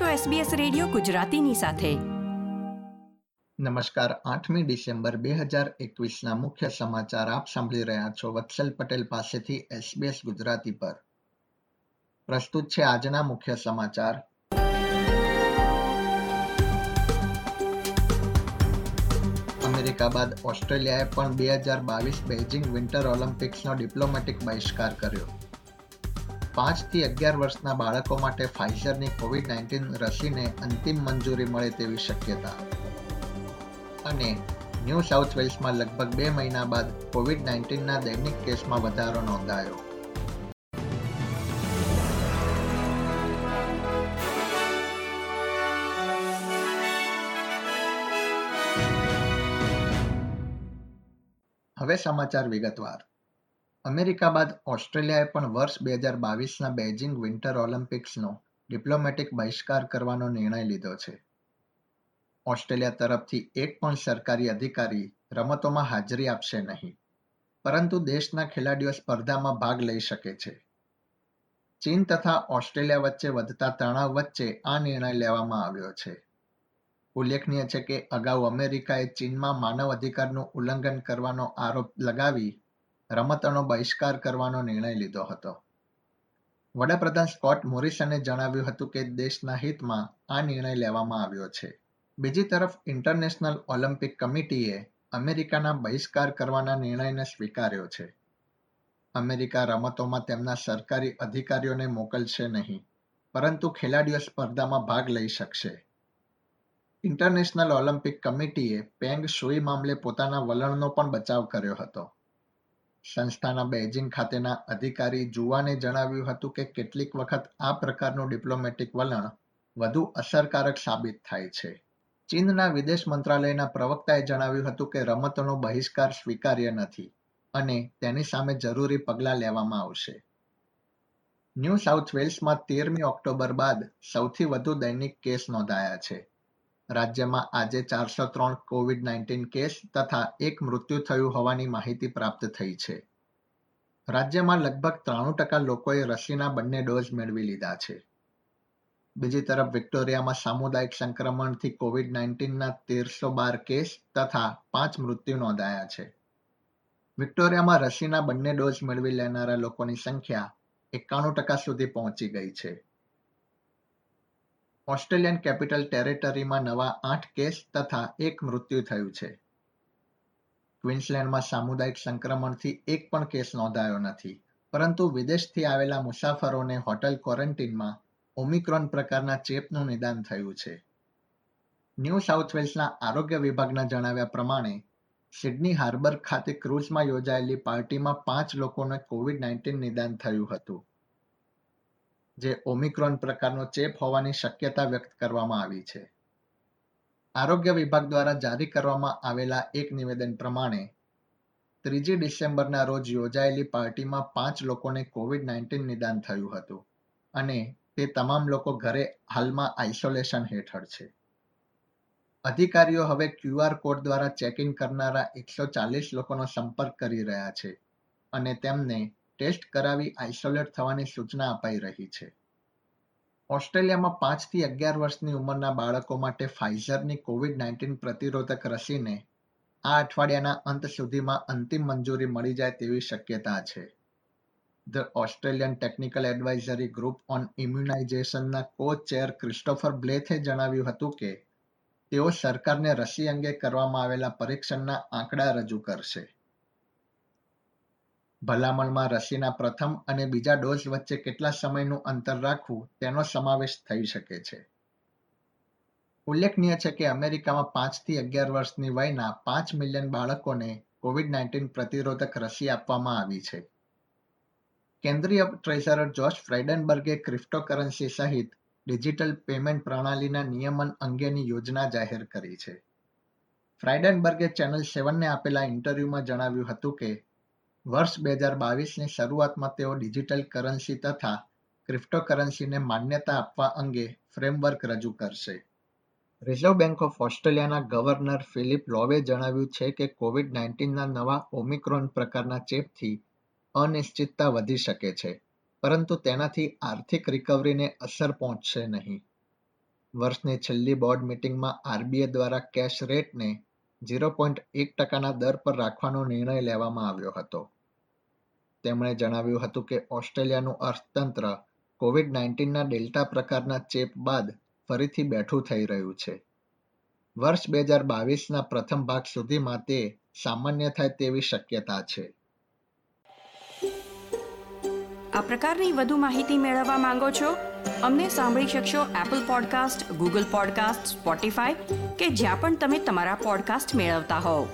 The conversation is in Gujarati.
છો SBS રેડિયો ગુજરાતીની સાથે. નમસ્કાર, આઠમી ડિસેમ્બર બે હજાર એકવીસના મુખ્ય સમાચાર આપ સાંભળી રહ્યા છો વત્સલ પટેલ પાસેથી SBS ગુજરાતી પર. પ્રસ્તુત છે આજના મુખ્ય સમાચાર. અમેરિકા બાદ ઓસ્ટ્રેલિયાએ પણ બે હજાર બાવીસ બેઇજિંગ વિન્ટર ઓલિમ્પિક્સનો ડિપ્લોમેટિક બહિષ્કાર કર્યો. પાંચથી અગિયાર વર્ષના બાળકો માટે ફાઇઝરની કોવિડ નાઇન્ટીન રસીને અંતિમ મંજૂરી મળે તેવી શક્યતા. અને ન્યૂ સાઉથ વેલ્સમાં લગભગ બે મહિના બાદ કોવિડ નાઇન્ટીનના દૈનિક કેસમાં વધારો નોંધાયો. હવે સમાચાર વિગતવાર. અમેરિકા બાદ ઓસ્ટ્રેલિયાએ પણ વર્ષ બે હજાર બાવીસના બેઇજિંગ વિન્ટર ઓલિમ્પિક્સનો ડિપ્લોમેટિક બહિષ્કાર કરવાનો નિર્ણય લીધો છે. ઓસ્ટ્રેલિયા તરફથી એક પણ સરકારી અધિકારી રમતોમાં હાજરી આપશે નહીં, પરંતુ દેશના ખેલાડીઓ સ્પર્ધામાં ભાગ લઈ શકે છે. ચીન તથા ઓસ્ટ્રેલિયા વચ્ચે વધતા તણાવ વચ્ચે આ નિર્ણય લેવામાં આવ્યો છે. ઉલ્લેખનીય છે કે અગાઉ અમેરિકાએ ચીનમાં માનવ અધિકારનું ઉલ્લંઘન કરવાનો આરોપ લગાવી રમતોનો બહિષ્કાર કરવાનો નિર્ણય લીધો હતો. વડાપ્રધાન સ્કોટ મોરિસને જણાવ્યું હતું કે દેશના હિતમાં આ નિર્ણય લેવામાં આવ્યો છે. બીજી તરફ, ઇન્ટરનેશનલ ઓલિમ્પિક કમિટીએ અમેરિકાના બહિષ્કાર કરવાના નિર્ણયને સ્વીકાર્યો છે. અમેરિકા રમતોમાં તેમના સરકારી અધિકારીઓને મોકલશે નહીં, પરંતુ ખેલાડીઓ સ્પર્ધામાં ભાગ લઈ શકશે. ઇન્ટરનેશનલ ઓલિમ્પિક કમિટીએ પેંગ શુઈ મામલે પોતાના વલણનો પણ બચાવ કર્યો હતો. સંસ્થાના બેઇજિંગ ખાતેના અધિકારી જુવાને જણાવ્યું હતું કે કેટલીક વખત આ પ્રકારનું ડિપ્લોમેટિક વલણ વધુ અસરકારક સાબિત થાય છે. ચીનના વિદેશ મંત્રાલયના પ્રવક્તાએ જણાવ્યું હતું કે રમતોનો બહિષ્કાર સ્વીકાર્ય નથી અને તેની સામે જરૂરી પગલાં લેવામાં આવશે. ન્યૂ સાઉથ વેલ્સમાં તેરમી ઓક્ટોબર બાદ સૌથી વધુ દૈનિક કેસ નોંધાયા છે. રાજ્યમાં આજે ચારસો ત્રણ કોવિડ નાઇન્ટીન કેસ તથા એક મૃત્યુ થયું હોવાની માહિતી પ્રાપ્ત થઈ છે. રાજ્યમાં લગભગ ત્રાણું ટકા લોકોએ રસીના બંને ડોઝ મેળવી લીધા છે. બીજી તરફ વિક્ટોરિયામાં સામુદાયિક સંક્રમણથી કોવિડ નાઇન્ટીનના તેરસો બાર કેસ તથા પાંચ મૃત્યુ નોંધાયા છે. વિક્ટોરિયામાં રસીના બંને ડોઝ મેળવી લેનારા લોકોની સંખ્યા એકાણું ટકા સુધી પહોંચી ગઈ છે. ઓસ્ટ્રેલિયન કેપિટલ ટેરેટરીમાં નવા આઠ કેસ તથા એક મૃત્યુ થયું છે. ક્વિન્સલેન્ડમાં સામુદાયિક સંક્રમણથી એક પણ કેસ નોંધાયો નથી. પરંતુ વિદેશથી આવેલા મુસાફરોને હોટેલ ક્વોરન્ટીનમાં ઓમિક્રોન પ્રકારના ચેપનું નિદાન થયું છે. ન્યૂ સાઉથ વેલ્સના આરોગ્ય વિભાગના જણાવ્યા પ્રમાણે, સિડની હાર્બર ખાતે ક્રુઝમાં યોજાયેલી પાર્ટીમાં પાંચ લોકોને કોવિડ નાઇન્ટીન નિદાન થયું હતું. જે ઓમિક્રોન પ્રકારનો ચેપ હોવાની શક્યતા વ્યક્ત કરવામાં આવી છે. આરોગ્ય વિભાગ દ્વારા જારી કરવામાં આવેલા એક નિવેદન પ્રમાણે, ત્રીજી ડિસેમ્બરના રોજ યોજાયેલી પાર્ટીમાં પાંચ લોકોને કોવિડ નાઇન્ટીન નિદાન થયું હતું અને તે તમામ લોકો ઘરે હાલમાં આઇસોલેશન હેઠળ છે. અધિકારીઓ હવે ક્યુઆર કોડ દ્વારા ચેક ઇન કરનારા એકસો ચાલીસ લોકોનો સંપર્ક કરી રહ્યા છે અને તેમને ટેસ્ટ કરાવી આઇસોલેટ થવાની સૂચના અપાઈ રહી છે. ઓસ્ટ્રેલિયામાં પાંચથી અગિયાર વર્ષની ઉંમરના બાળકો માટે ફાઇઝરની કોવિડ નાઇન્ટીન પ્રતિરોધક રસીને આ અઠવાડિયાના અંત સુધીમાં અંતિમ મંજૂરી મળી જાય તેવી શક્યતા છે. The Australian technical advisory group on ઇમ્યુનાઇઝેશનના co chair Christopher બ્લેથે જણાવ્યું હતું કે, તેઓ સરકારને રસી અંગે કરવામાં આવેલા પરીક્ષણના આંકડા રજૂ કરશે. ભલામણમાં રસીના પ્રથમ અને બીજા ડોઝ વચ્ચે કેટલા સમયનું અંતર રાખવું તેનો સમાવેશ થઈ શકે છે. ઉલ્લેખનીય છે કે અમેરિકામાં પાંચથી અગિયાર વર્ષની વયના પાંચ મિલિયન બાળકોને કોવિડ નાઇન્ટીન પ્રતિરોધક રસી આપવામાં આવી છે. કેન્દ્રીય ટ્રેઝરર જોર્જ ફ્રાઇડનબર્ગે ક્રિપ્ટોકરન્સી સહિત ડિજિટલ પેમેન્ટ પ્રણાલીના નિયમન અંગેની યોજના જાહેર કરી છે. ફ્રાઇડનબર્ગે ચેનલ સેવનને આપેલા ઇન્ટરવ્યુમાં જણાવ્યું હતું કે વર્ષ બે હજાર બાવીસની શરૂઆતમાં તેઓ ડિજિટલ કરન્સી તથા ક્રિપ્ટોકરન્સીને માન્યતા આપવા અંગે ફ્રેમવર્ક રજૂ કરશે. રિઝર્વ બેંક ઓફ ઓસ્ટ્રેલિયાના ગવર્નર ફિલિપ લોવે જણાવ્યું છે કે કોવિડ નાઇન્ટીનના નવા ઓમિક્રોન પ્રકારના ચેપથી અનિશ્ચિતતા વધી શકે છે, પરંતુ તેનાથી આર્થિક રિકવરીને અસર પહોંચશે નહીં. વર્ષની છેલ્લી બોર્ડ મિટિંગમાં આરબીઆઈ દ્વારા કેશ રેટને ઝીરો પોઈન્ટ એક ટકાના દર પર રાખવાનો નિર્ણય લેવામાં આવ્યો હતો. તેમણે જણાવ્યું હતું કે ઓસ્ટ્રેલિયાનું અર્થતંત્ર કોવિડ નાઇન્ટીનના ડેલ્ટા પ્રકારના ચેપ બાદ ફરીથી બેઠું થઈ રહ્યું છે. વર્ષ બે હજાર બાવીસના પ્રથમ ભાગ સુધીમાં તે સામાન્ય થાય તેવી શક્યતા છે. આ પ્રકારની વધુ માહિતી મેળવવા માંગો છો? અમને સાંભળી શકશો Apple podcast Google podcast Spotify કે જ્યાં પણ તમે તમારા પોડકાસ્ટ મેળવતા હોવ.